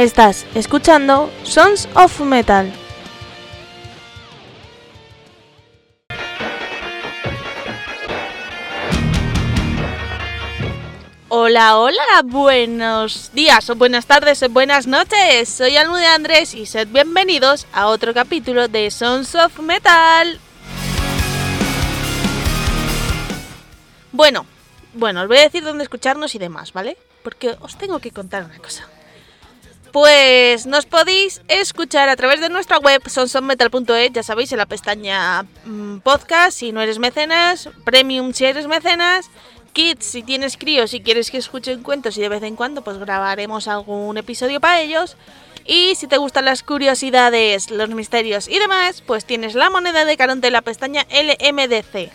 Estás escuchando Sons of Metal. Hola, hola, buenos días o buenas tardes o buenas noches. Soy Almude Andrés y sed bienvenidos a otro capítulo de Sons of Metal. Bueno, bueno, os voy a decir dónde escucharnos y demás, ¿vale? Porque os tengo que contar una cosa. Pues nos podéis escuchar a través de nuestra web sonsonmetal.es, ya sabéis, en la pestaña mm, podcast si no eres mecenas, premium si eres mecenas, kids si tienes críos y quieres que escuchen cuentos y de vez en cuando pues grabaremos algún episodio para ellos. Y si te gustan las curiosidades, los misterios y demás, pues tienes la moneda de Caronte en la pestaña LMDC.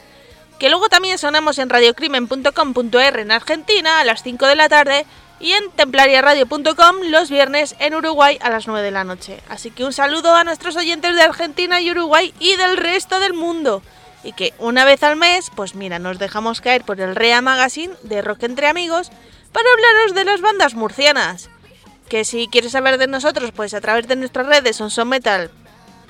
Que luego también sonamos en radiocrimen.com.r en Argentina a las 5 de la tarde y en templariaradio.com los viernes en Uruguay a las 9 de la noche. Así que un saludo a nuestros oyentes de Argentina y Uruguay y del resto del mundo. Y que una vez al mes, pues mira, nos dejamos caer por el REA Magazine de Rock entre Amigos para hablaros de las bandas murcianas. Que si quieres saber de nosotros, pues a través de nuestras redes Son Metal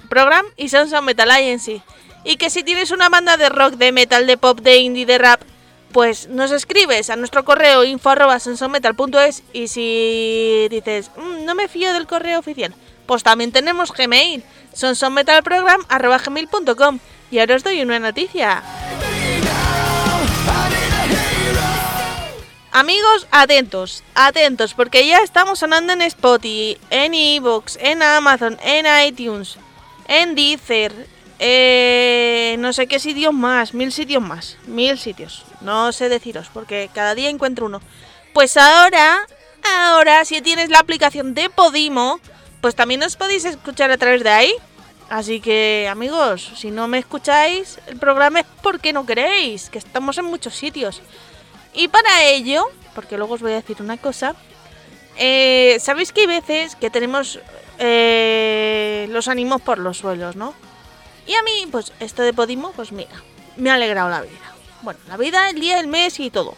Program y Son Metal Agency. Y que si tienes una banda de rock, de metal, de pop, de indie, de rap, pues nos escribes a nuestro correo info.sensonmetal.es y si dices, mm, no me fío del correo oficial, pues también tenemos Gmail, sonsonmetalprogram.gmail.com y ahora os doy una noticia. Amigos, atentos, atentos, porque ya estamos sonando en Spotify, en Evox, en Amazon, en iTunes, en Deezer, eh, no sé qué sitios más, mil sitios más, mil sitios. No sé deciros, porque cada día encuentro uno. Pues ahora, ahora, si tienes la aplicación de Podimo, pues también os podéis escuchar a través de ahí. Así que, amigos, si no me escucháis, el programa es porque no queréis, que estamos en muchos sitios. Y para ello, porque luego os voy a decir una cosa, eh, sabéis que hay veces que tenemos eh, los ánimos por los suelos, ¿no? Y a mí, pues esto de Podimo, pues mira, me ha alegrado la vida. Bueno, la vida, el día, el mes y todo.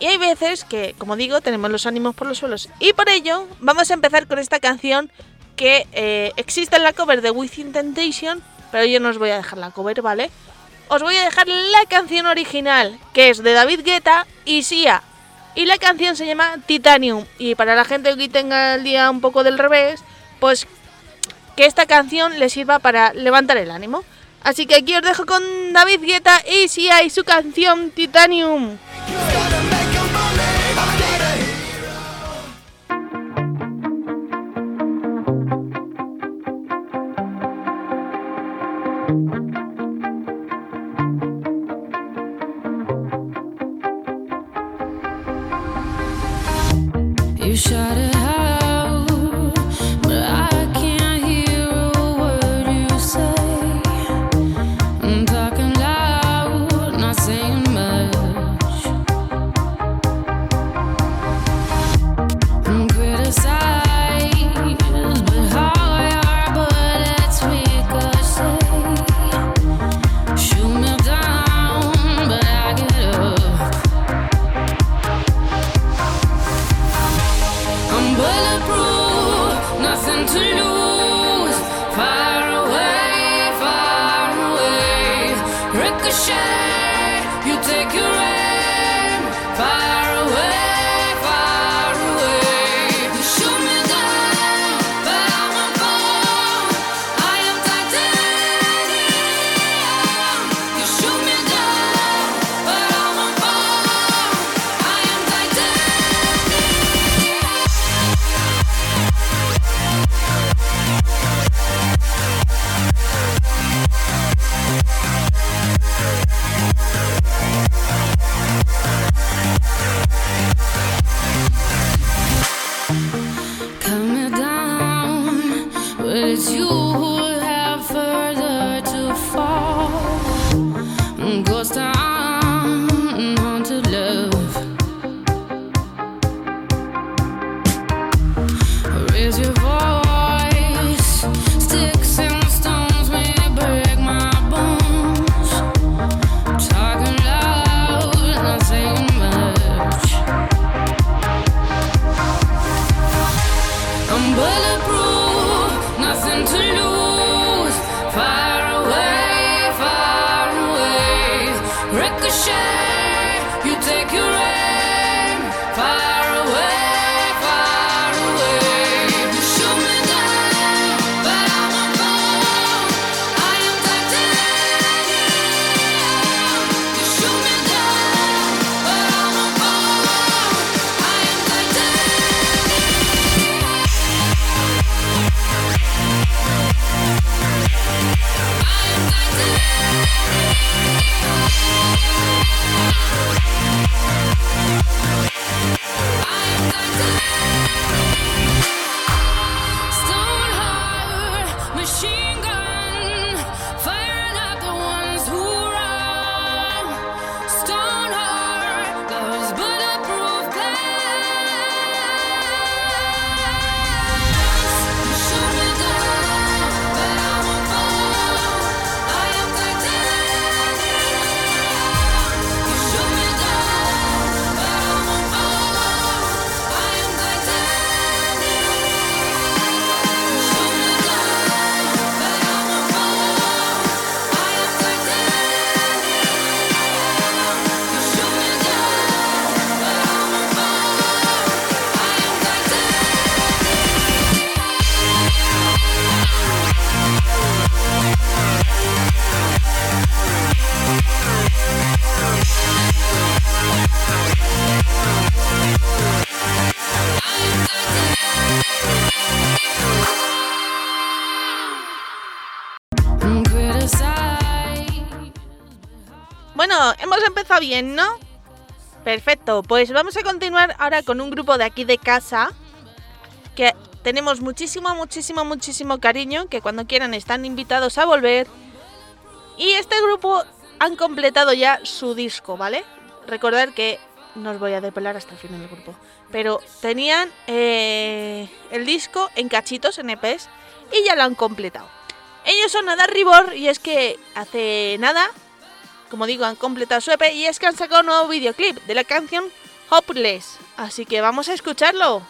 Y hay veces que, como digo, tenemos los ánimos por los suelos. Y por ello, vamos a empezar con esta canción que eh, existe en la cover de Within Temptation, pero yo no os voy a dejar la cover, ¿vale? Os voy a dejar la canción original, que es de David Guetta y Sia. Y la canción se llama Titanium. Y para la gente que tenga el día un poco del revés, pues que esta canción le sirva para levantar el ánimo. Así que aquí os dejo con David Guetta y Sia y su canción Titanium. Bien, ¿no? Perfecto, pues vamos a continuar ahora con un grupo de aquí de casa que tenemos muchísimo, muchísimo, muchísimo cariño, que cuando quieran están invitados a volver. Y este grupo han completado ya su disco, ¿vale? Recordar que no os voy a depelar hasta el final del grupo, pero tenían eh, el disco en cachitos, en EPs, y ya lo han completado. Ellos son Nada Ribor y es que hace nada como digo, han completado su EP y es que han sacado un nuevo videoclip de la canción Hopeless. Así que vamos a escucharlo.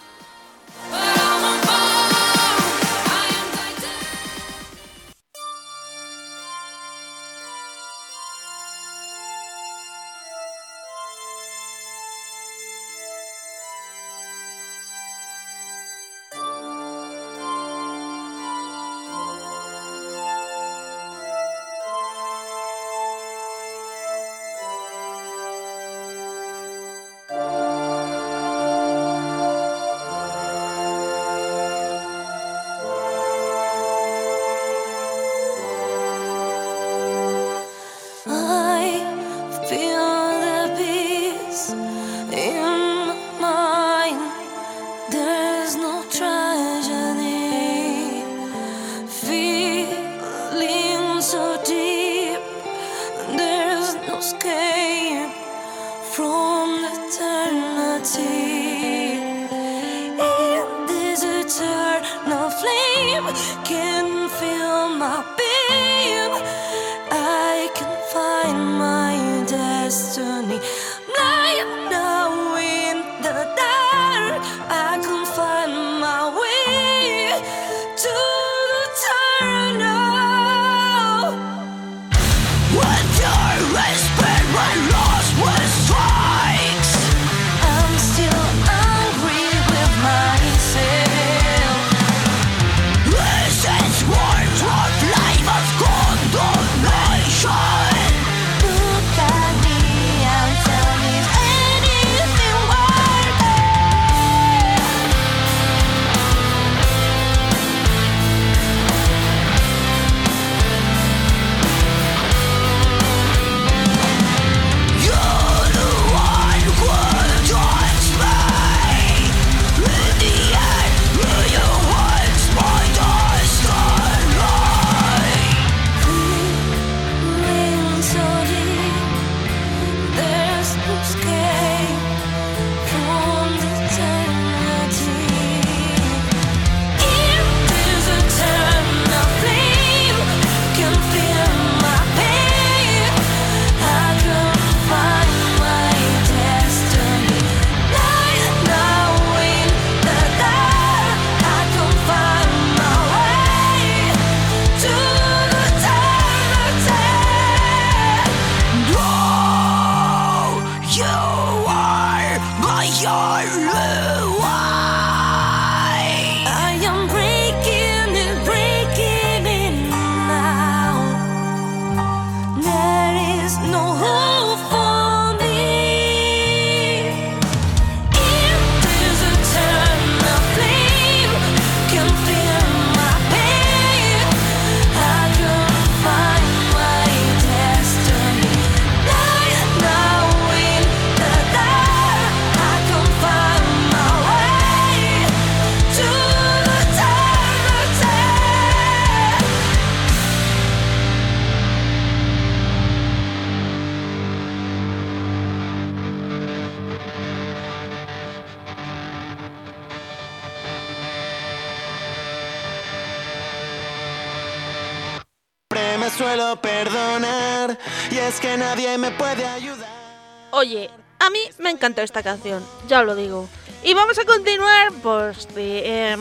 Encantó esta canción, ya lo digo. Y vamos a continuar pues de em,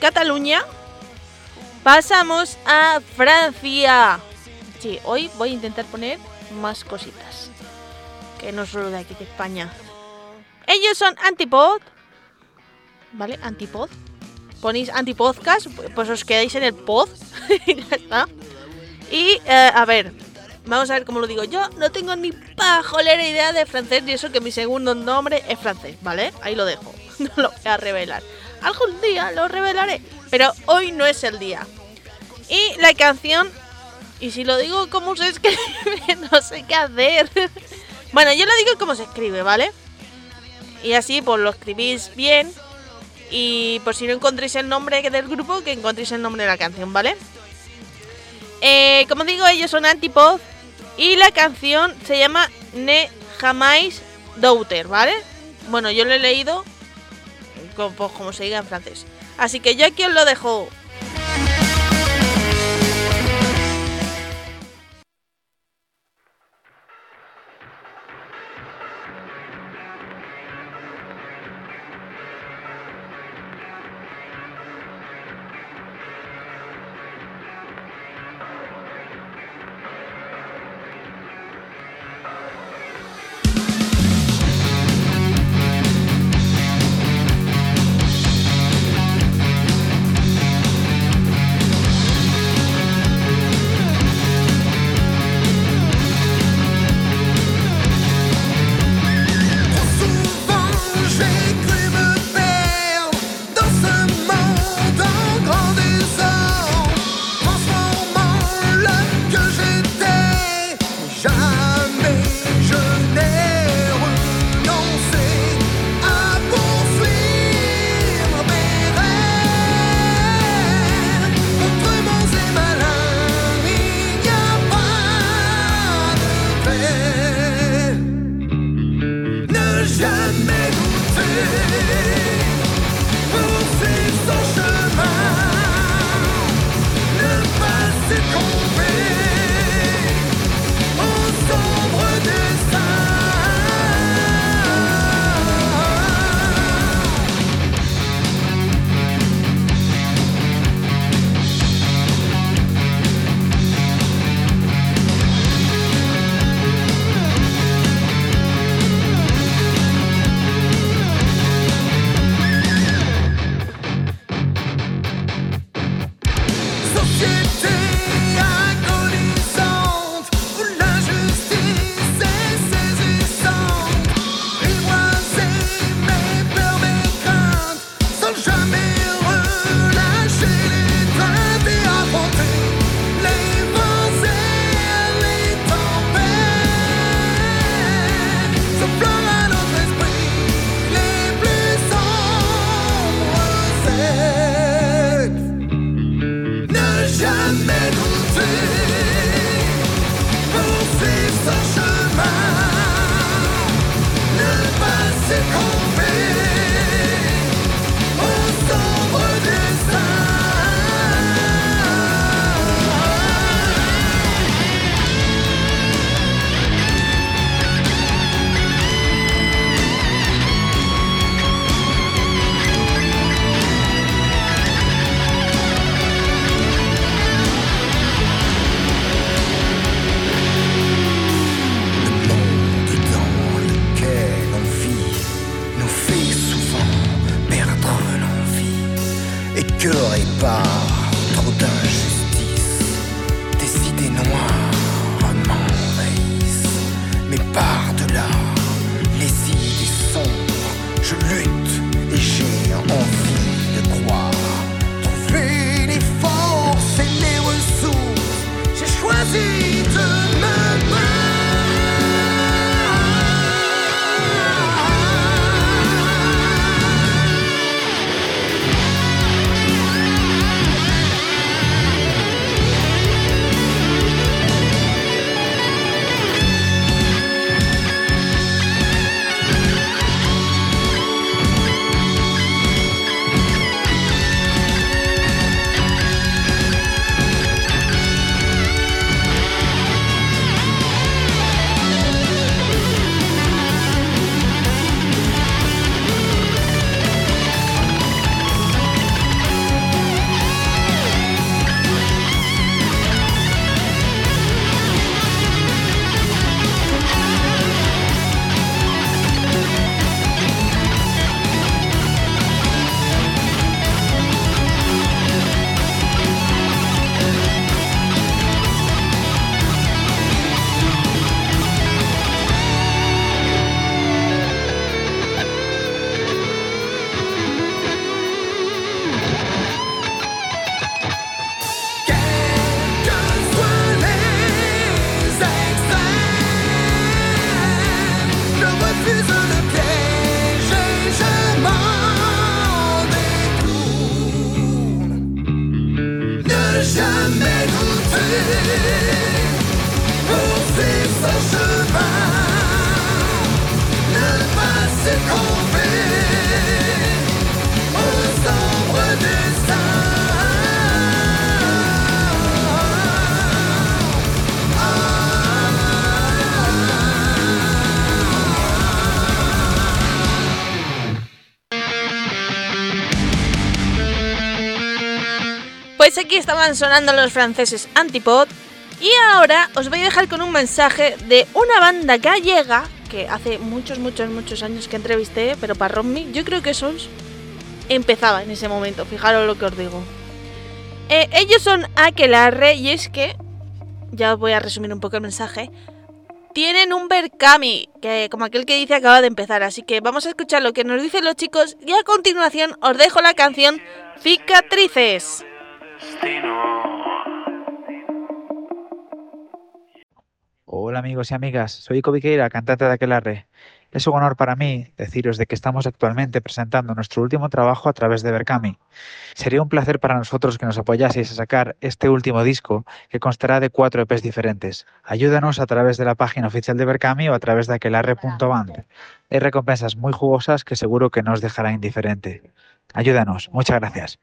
Cataluña. Pasamos a Francia. Sí, hoy voy a intentar poner más cositas. Que no solo de aquí de España. Ellos son Antipod. ¿Vale? Antipod. Ponéis antipodcast, pues os quedáis en el pod. ya está. Y eh, a ver, vamos a ver cómo lo digo. Yo no tengo ni pajolera idea de francés y eso que mi segundo nombre es francés, ¿vale? Ahí lo dejo. No lo voy a revelar. Algún día lo revelaré, pero hoy no es el día. Y la canción, y si lo digo como se escribe, no sé qué hacer. bueno, yo lo digo como se escribe, ¿vale? Y así pues lo escribís bien y por si no encontréis el nombre del grupo, que encontréis el nombre de la canción, ¿vale? Eh, como digo, ellos son Antipod y la canción se llama Ne Jamais Daughter, ¿vale? Bueno, yo lo he leído como, pues, como se diga en francés. Así que yo aquí os lo dejo. Yeah. Estaban sonando los franceses Antipod y ahora os voy a dejar con un mensaje de una banda gallega que hace muchos, muchos, muchos años que entrevisté, pero para Romney yo creo que Sons empezaba en ese momento, fijaros lo que os digo. Eh, ellos son Aquelarre y es que, ya os voy a resumir un poco el mensaje, tienen un Berkami, que como aquel que dice acaba de empezar, así que vamos a escuchar lo que nos dicen los chicos y a continuación os dejo la canción Cicatrices. Hola amigos y amigas, soy Ico Viqueira, cantante de Aquelarre. Es un honor para mí deciros de que estamos actualmente presentando nuestro último trabajo a través de Berkami. Sería un placer para nosotros que nos apoyaseis a sacar este último disco que constará de cuatro EPs diferentes. Ayúdanos a través de la página oficial de Berkami o a través de aquelarre.band. Hay recompensas muy jugosas que seguro que no os dejará indiferente. Ayúdanos, muchas gracias.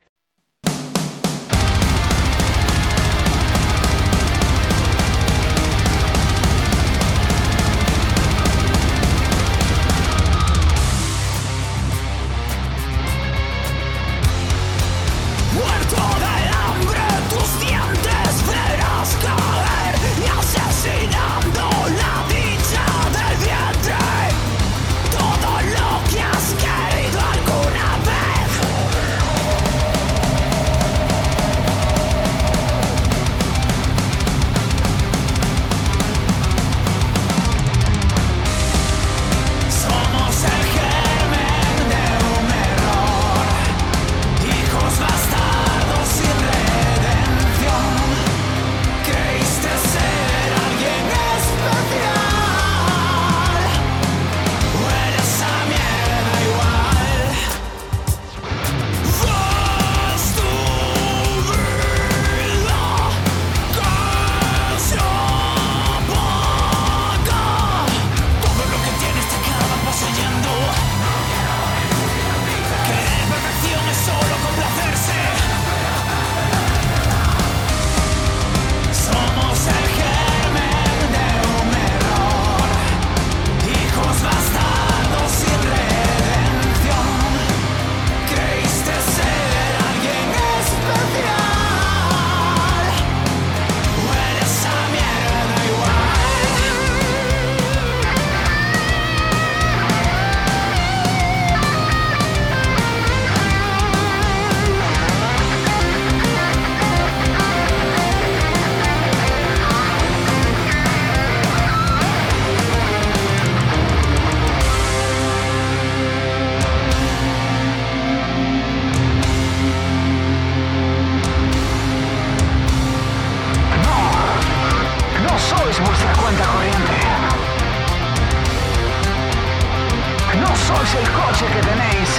es el coche que tenéis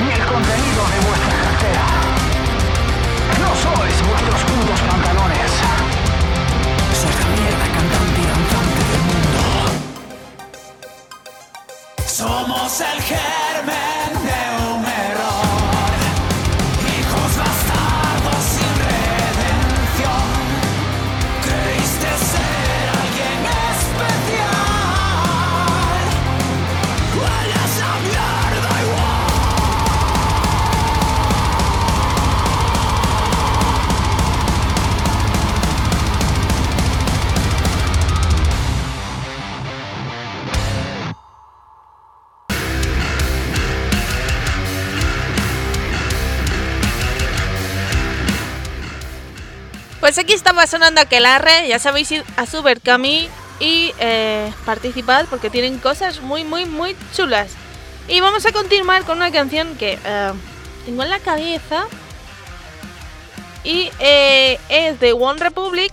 ni el contenido de vuestra cartera. No sois vuestros putos pantalones. Sois la mierda cantante y danzante del mundo. Somos el germen. de. Pues aquí estaba sonando Aquelarre, ya sabéis ir a Supercami y eh, participad porque tienen cosas muy, muy, muy chulas. Y vamos a continuar con una canción que eh, tengo en la cabeza y eh, es de One Republic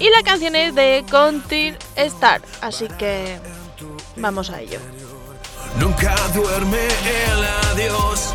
y la canción es de Country Star, así que vamos a ello. Nunca duerme el adiós.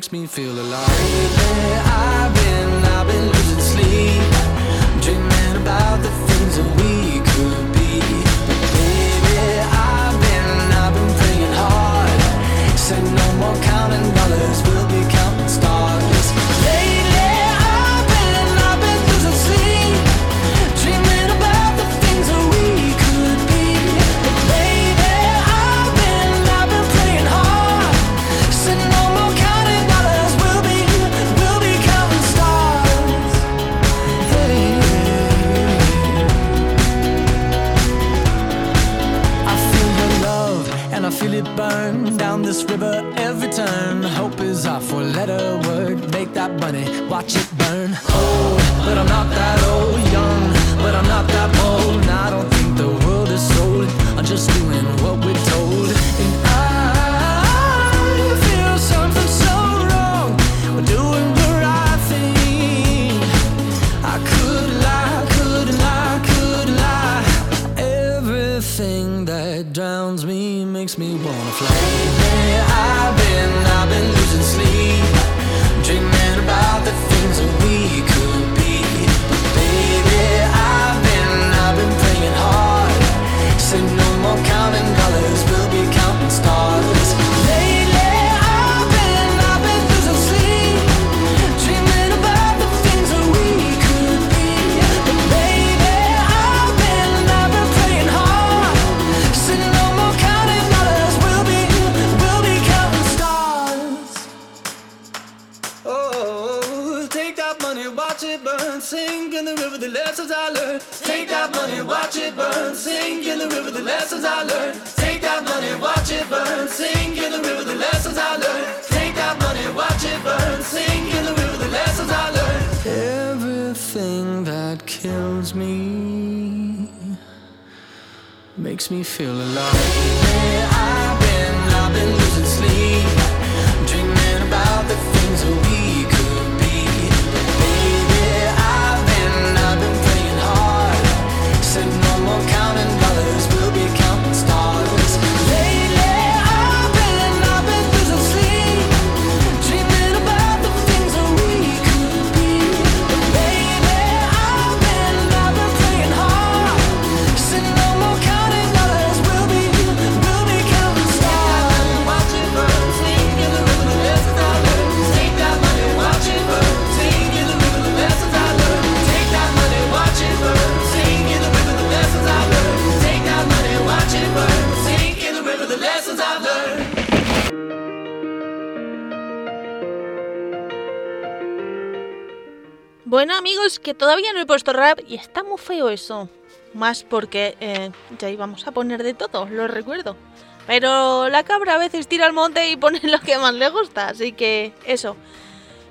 Makes me feel alive. Lately, I've been, I've been losing sleep, dreaming about the things that we could be. Baby, I've been, I've been praying hard. Said no more it burn down this river every turn. Hope is our four letter word. Make that money, watch it burn. Old, but I'm not that old. Young, todavía no he puesto rap y está muy feo eso. Más porque eh, ya íbamos a poner de todo, lo recuerdo. Pero la cabra a veces tira al monte y pone lo que más le gusta, así que eso.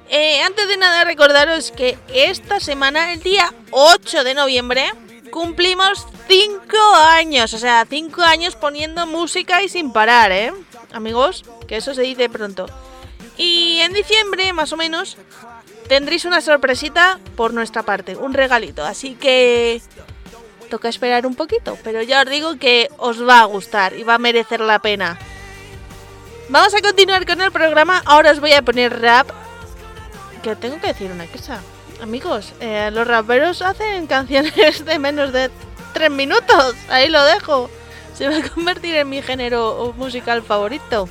Eh, antes de nada recordaros que esta semana, el día 8 de noviembre, cumplimos 5 años. O sea, 5 años poniendo música y sin parar, ¿eh? Amigos, que eso se dice pronto. Y en diciembre, más o menos, tendréis una sorpresita por nuestra parte, un regalito. Así que toca esperar un poquito, pero ya os digo que os va a gustar y va a merecer la pena. Vamos a continuar con el programa. Ahora os voy a poner rap. Que tengo que decir una cosa. Amigos, eh, los raperos hacen canciones de menos de 3 minutos. Ahí lo dejo. Se va a convertir en mi género musical favorito.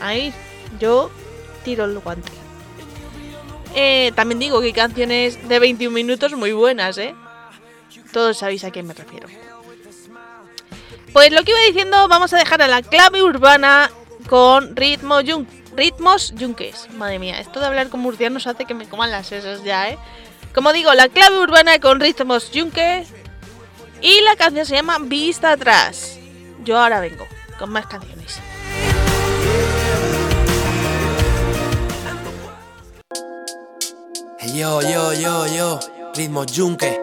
Ahí, yo tiro el guante. Eh, también digo que canciones de 21 minutos muy buenas, ¿eh? Todos sabéis a quién me refiero. Pues lo que iba diciendo, vamos a dejar a la clave urbana con ritmo yun- ritmos yunques. Madre mía, esto de hablar con murcianos hace que me coman las esas ya, ¿eh? Como digo, la clave urbana con ritmos yunques. Y la canción se llama Vista atrás. Yo ahora vengo con más canciones. Yo, yo, yo, yo, ritmo yunque.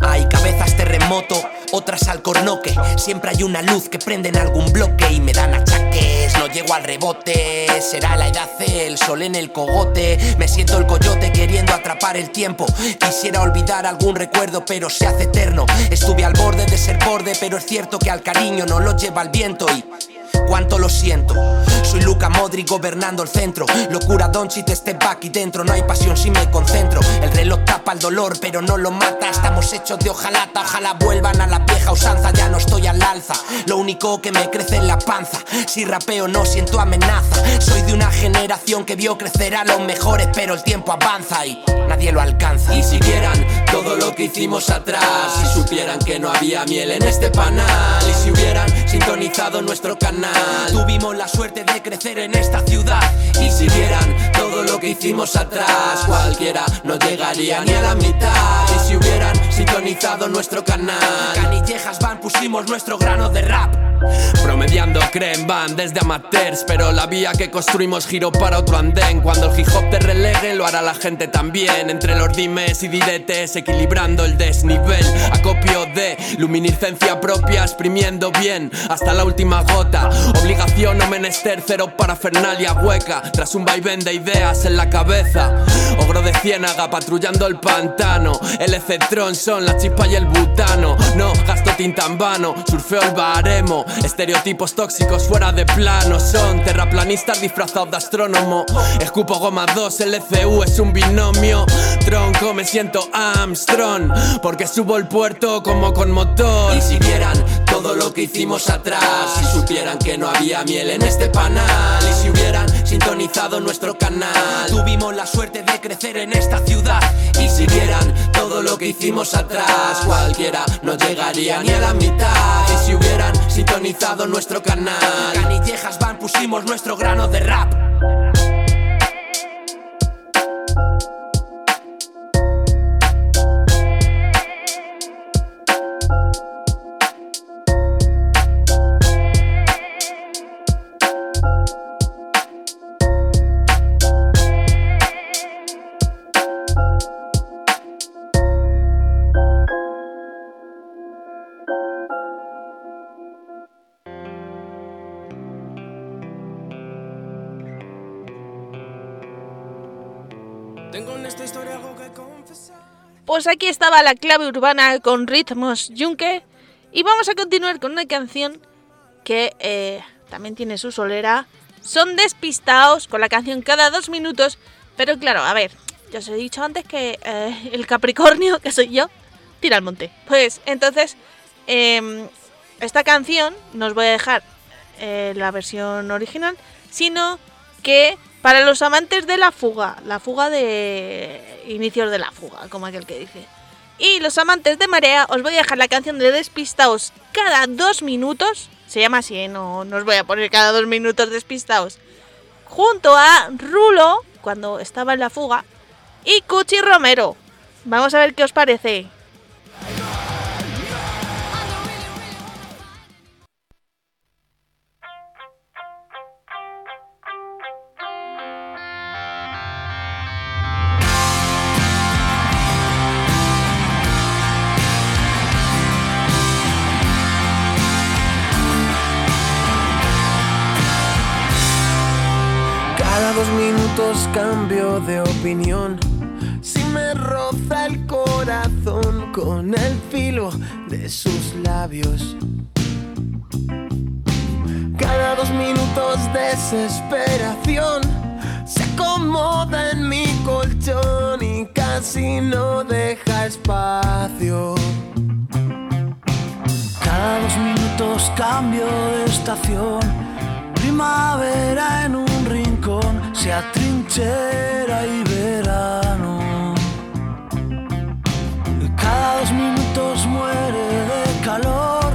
Hay cabezas terremoto, otras al cornoque. Siempre hay una luz que prende en algún bloque y me dan achaques. No llego al rebote, será la edad, el sol en el cogote. Me siento el coyote queriendo atrapar el tiempo. Quisiera olvidar algún recuerdo, pero se hace eterno. Estuve al borde de ser borde, pero es cierto que al cariño no lo lleva el viento y. Cuánto lo siento, soy Luca Modric gobernando el centro. Locura Doncic, step back y dentro no hay pasión si me concentro. El reloj tapa el dolor, pero no lo mata. Estamos hechos de hojalata, ojalá vuelvan a la vieja usanza. Ya no estoy al alza, lo único que me crece es la panza. Si rapeo no siento amenaza. Soy de una generación que vio crecer a los mejores, pero el tiempo avanza y nadie lo alcanza. Y si vieran todo lo que hicimos atrás, si supieran que no había miel en este panal, y si hubieran sintonizado nuestro canal, tuvimos la suerte de crecer en esta ciudad. Y si vieran todo lo que hicimos atrás, cualquiera no llegaría ni a la mitad. Y si hubieran sintonizado nuestro canal, canillejas van, pusimos nuestro grano de rap. Promediando creen van desde amateurs Pero la vía que construimos giró para otro andén. Cuando el hip hop te relegue lo hará la gente también. Entre los dimes y diretes equilibrando el desnivel. Acopio de luminiscencia propia exprimiendo bien Hasta la última gota. Obligación o menester cero parafernalia hueca. Tras un vaivén de ideas en la cabeza Ogro de ciénaga patrullando el pantano. El Tron son la chispa y el butano. No gasto tinta en vano, surfeo el baremo Estereotipos tóxicos fuera de plano Son terraplanistas disfrazados de astrónomo. Escupo goma 2, el ECU es un binomio. Tronco, me siento Armstrong Porque subo el puerto como con motor. Y si vieran todo lo que hicimos atrás. Si supieran que no había miel en este panal Y si hubieran sintonizado nuestro canal. Tuvimos la suerte de crecer en esta ciudad Y si vieran todo lo que hicimos atrás Cualquiera no llegaría ni a la mitad. Y si hubieran sintonizado nuestro canal Canillejas van, pusimos nuestro grano de rap Pues aquí estaba la clave urbana con ritmos yunque. Y vamos a continuar con una canción que eh, también tiene su solera. Son despistados con la canción cada dos minutos. Pero claro, a ver, ya os he dicho antes que eh, el Capricornio, que soy yo, tira al monte. Pues entonces, em, esta canción no os voy a dejar eh, la versión original, sino que para los amantes de la fuga, la fuga de inicios de la fuga, como aquel que dice. Y los amantes de marea, os voy a dejar la canción de Despistaos cada dos minutos. Se llama así, ¿eh? no, no os voy a poner cada dos minutos Despistaos. Junto a Rulo, cuando estaba en la fuga, y Cuchi Romero. Vamos a ver qué os parece. Minutos cambio de opinión. Si me roza el corazón con el filo de sus labios. Cada dos minutos desesperación se acomoda en mi colchón y casi no deja espacio. Cada dos minutos cambio de estación. Primavera en un rincón, se atrinchera y verano. Cada dos minutos muere de calor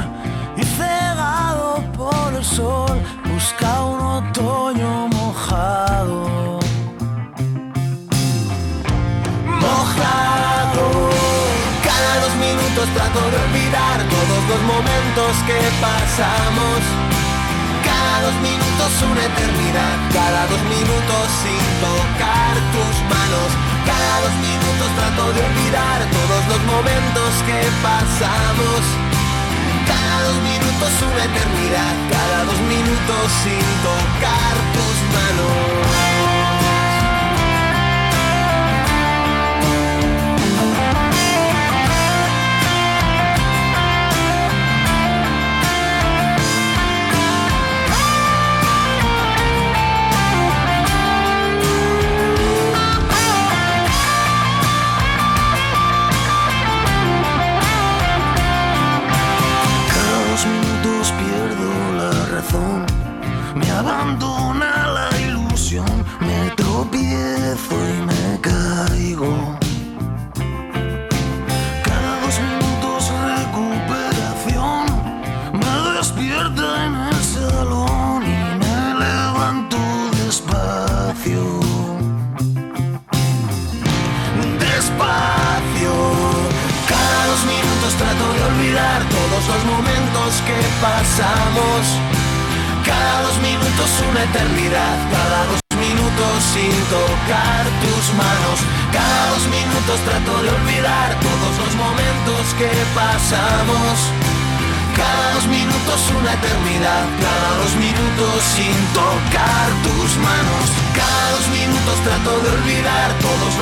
y cegado por el sol busca un otoño mojado. mojado. Cada dos minutos trato de olvidar todos los momentos que pasamos. Cada dos minutos una eternidad, cada dos minutos sin tocar tus manos. Cada dos minutos trato de olvidar todos los momentos que pasamos. Cada dos minutos una eternidad, cada dos minutos sin tocar tus manos.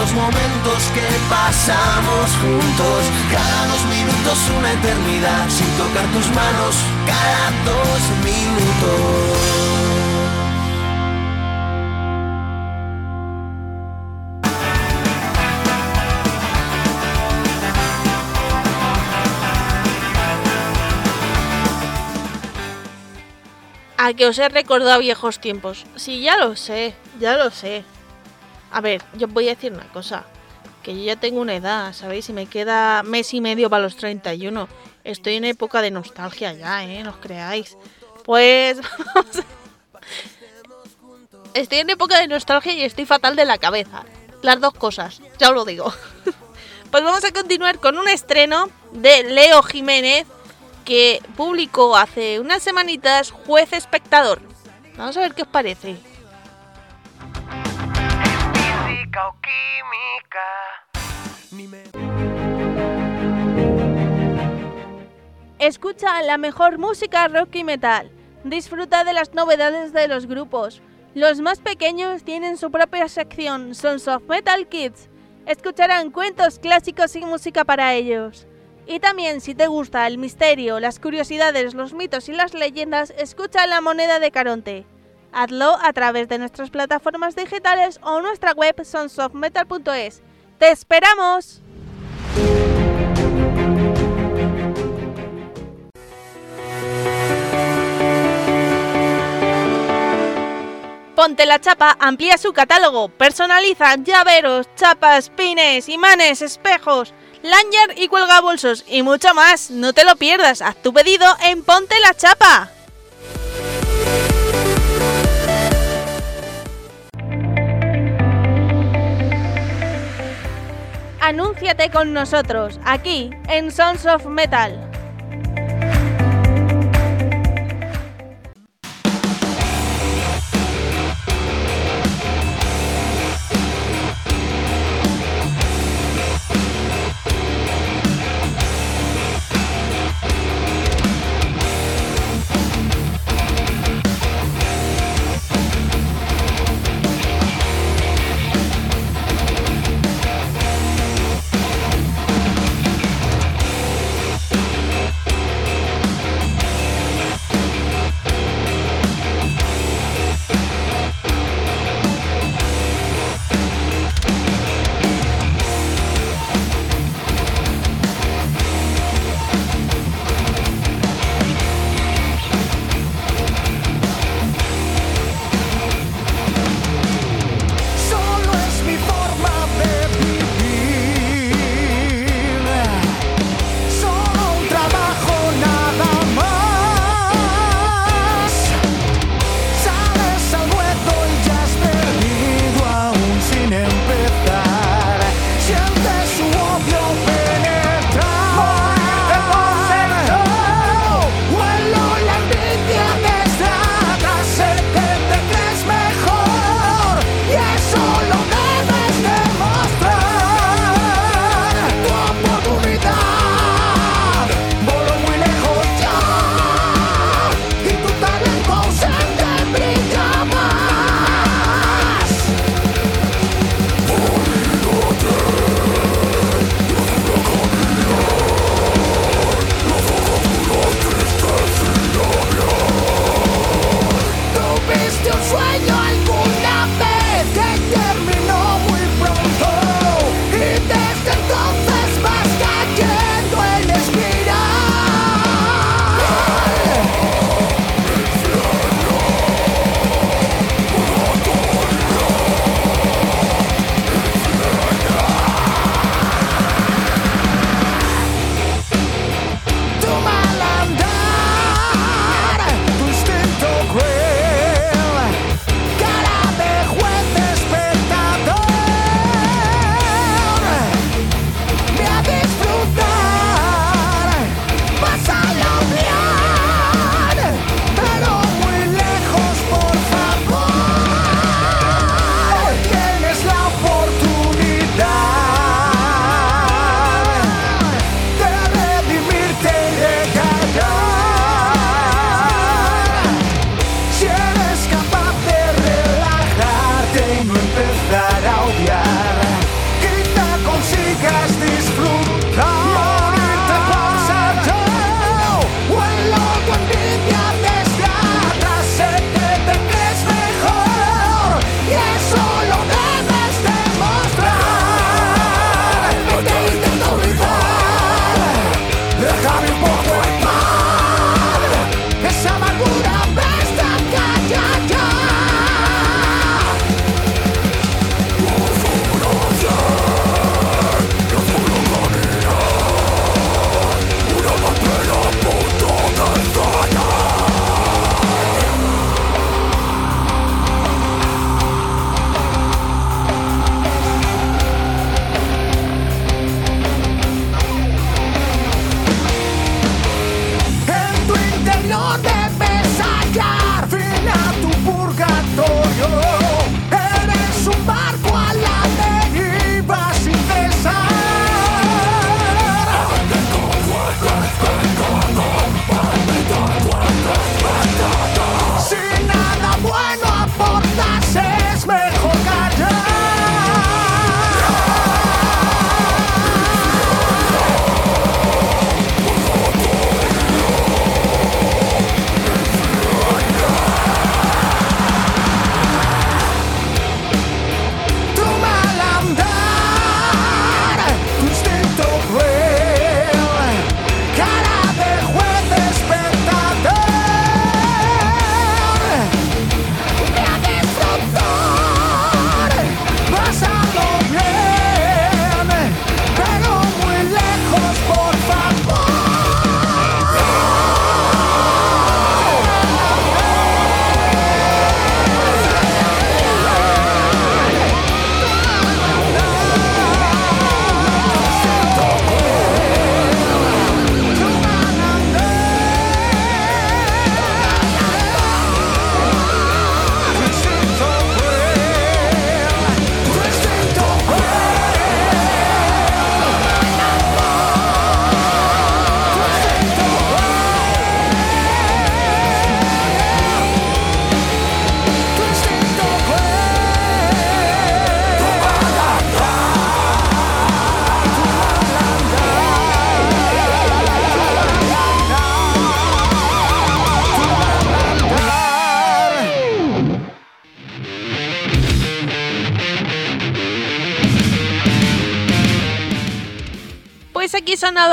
Los momentos que pasamos juntos. Cada dos minutos una eternidad sin tocar tus manos. Cada dos minutos. A que os he recordado viejos tiempos. Sí, ya lo sé, ya lo sé. A ver, yo os voy a decir una cosa. Que yo ya tengo una edad, ¿sabéis? Y me queda mes y medio para los 31. Estoy en época de nostalgia ya, ¿eh? No os creáis. Pues... Estoy en época de nostalgia y estoy fatal de la cabeza. Las dos cosas, ya os lo digo. Pues vamos a continuar con un estreno de Leo Jiménez que publicó hace unas semanitas Juez Espectador. Vamos a ver qué os parece. Física o química. Escucha la mejor música rock y metal. Disfruta de las novedades de los grupos. Los más pequeños tienen su propia sección, Sons of Metal Kids. Escucharán cuentos clásicos y música para ellos. Y también si te gusta el misterio, las curiosidades, los mitos y las leyendas, escucha La Moneda de Caronte. Hazlo a través de nuestras plataformas digitales o nuestra web sonsofmetal.es. ¡Te esperamos! Ponte la Chapa amplía su catálogo, personaliza llaveros, chapas, pines, imanes, espejos, lanyard y cuelgabolsos y mucho más. No te lo pierdas, haz tu pedido en Ponte la Chapa. Anúnciate con nosotros, aquí, en Sons of Metal.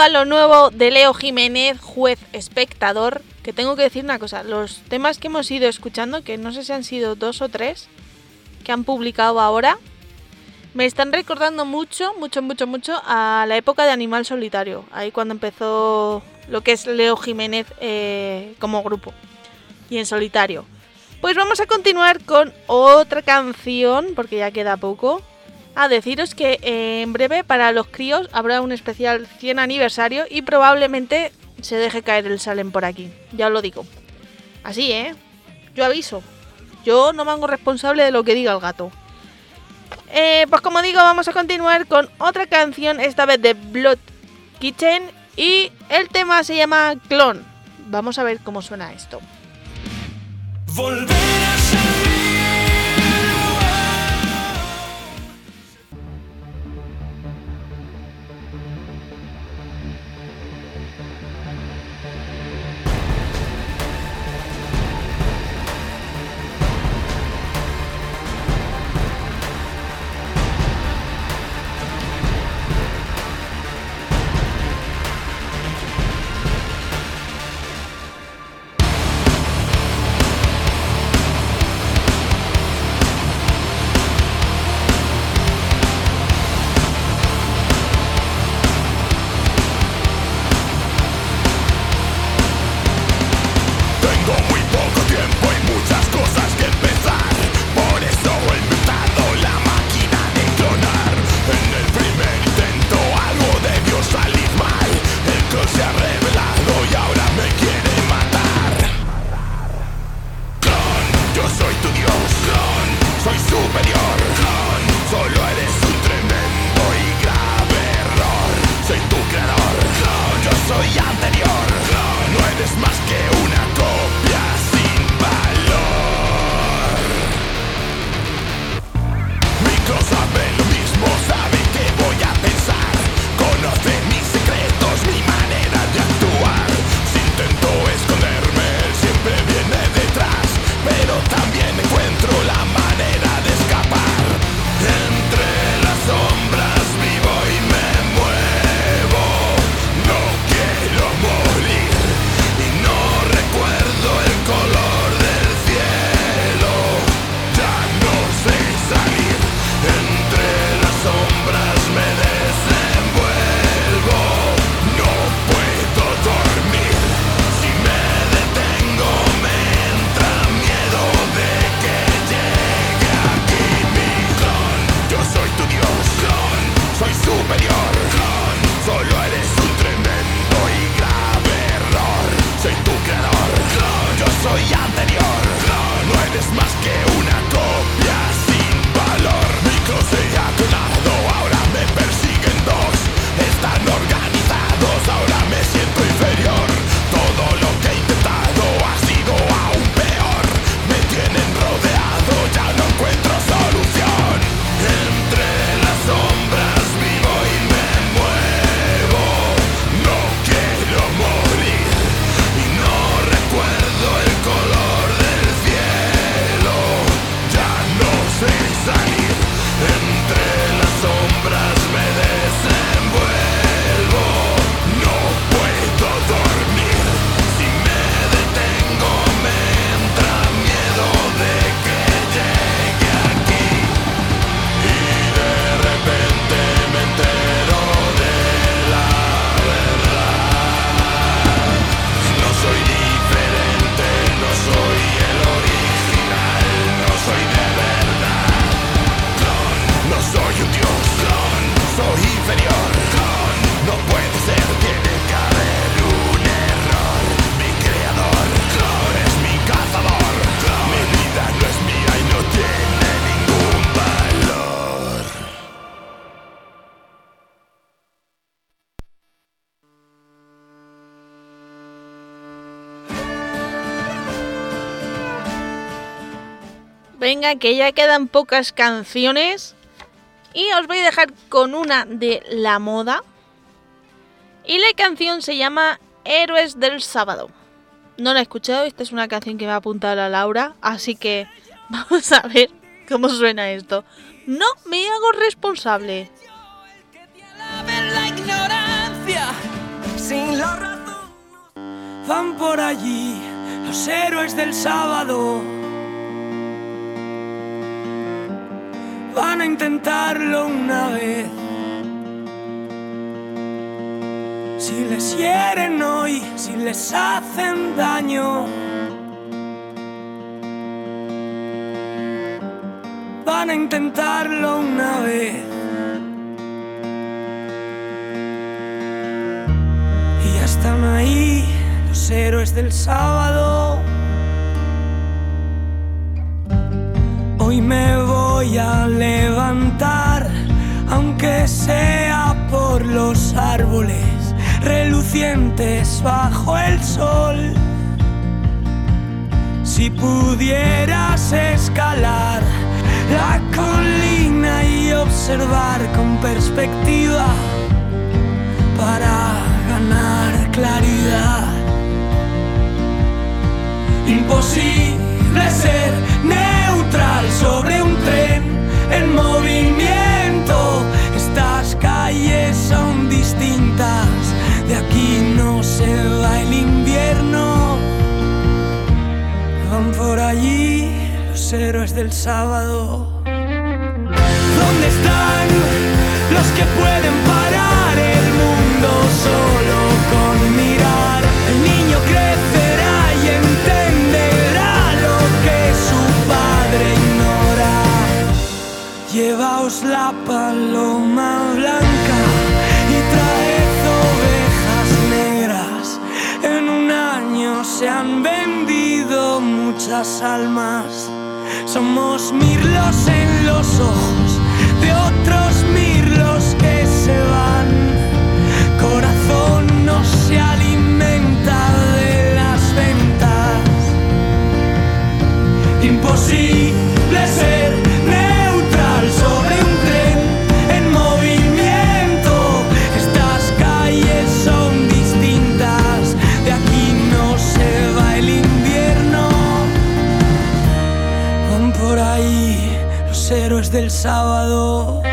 Lo nuevo de Leo Jiménez, juez espectador, que tengo que decir una cosa, los temas que hemos ido escuchando, que no sé si han sido dos o tres, que han publicado ahora, me están recordando mucho, mucho, mucho, mucho a la época de Animal Solitario, ahí cuando empezó lo que es Leo Jiménez eh, como grupo y en solitario. Pues vamos a continuar con otra canción, porque ya queda poco. A deciros que eh, en breve para los críos habrá un especial 100 aniversario y probablemente se deje caer el Salem por aquí. Ya os lo digo. Así, ¿eh? Yo aviso. Yo no me hago responsable de lo que diga el gato. Eh, pues como digo, vamos a continuar con otra canción, esta vez de Blood Kitchen. Y el tema se llama Clon. Vamos a ver cómo suena esto. Volver Que ya quedan pocas canciones. Y os voy a dejar con una de la moda. Y la canción se llama Héroes del Sábado. No la he escuchado, esta es una canción que me ha apuntado la Laura. Así que vamos a ver cómo suena esto. No me hago responsable. sin la razón. Van por allí los héroes del sábado. Van a intentarlo una vez. Si les hieren hoy, si les hacen daño. Van a intentarlo una vez. Y ya están ahí los héroes del sábado. Hoy me voy a levantar, aunque sea por los árboles relucientes bajo el sol. Si pudieras escalar la colina y observar con perspectiva para ganar claridad. Imposible ser neutral sobre un distintas, de aquí no se va el invierno. Van por allí los héroes del sábado. ¿Dónde están los que pueden parar el mundo solo con muchas almas. Somos mirlos en los ojos de otros mirlos que se van. Corazón no se alimenta de las ventas. Imposible sábado.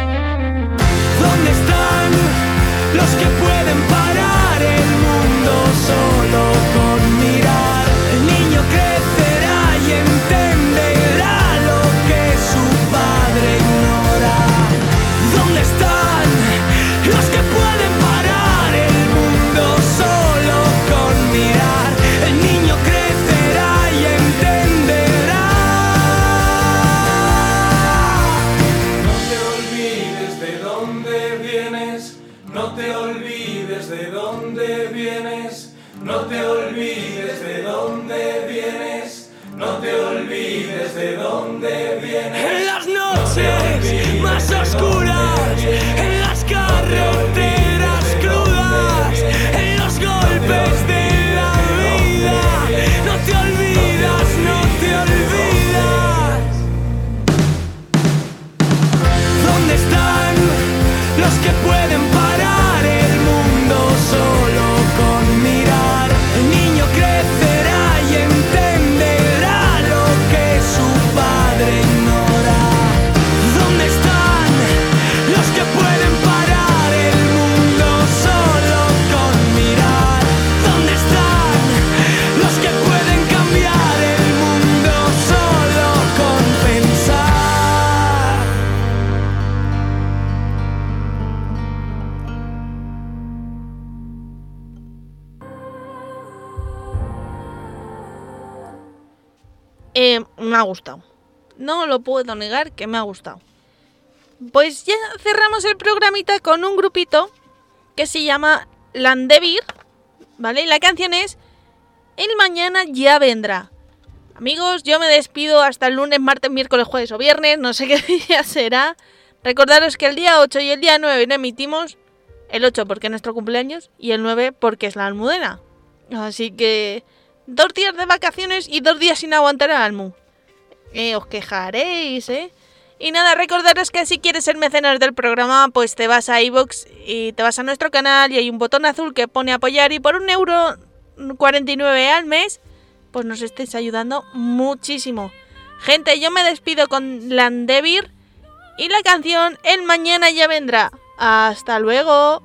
Gustado. No lo puedo negar que me ha gustado. Pues ya cerramos el programita con un grupito que se llama Landevir, ¿vale? Y la canción es El mañana ya vendrá. Amigos, yo me despido hasta el lunes, martes, miércoles, jueves o viernes, no sé qué día será. Recordaros que el día 8 y el día 9 no emitimos. El 8 porque es nuestro cumpleaños y el 9 porque es la almudena. Así que dos días de vacaciones y dos días sin aguantar al almu. Eh, os quejaréis, ¿eh? Y nada, recordaros que si quieres ser mecenas del programa, pues te vas a iVoox y te vas a nuestro canal y hay un botón azul que pone apoyar y por un euro 49 al mes, pues nos estáis ayudando muchísimo. Gente, yo me despido con Landevir y la canción El mañana ya vendrá. Hasta luego.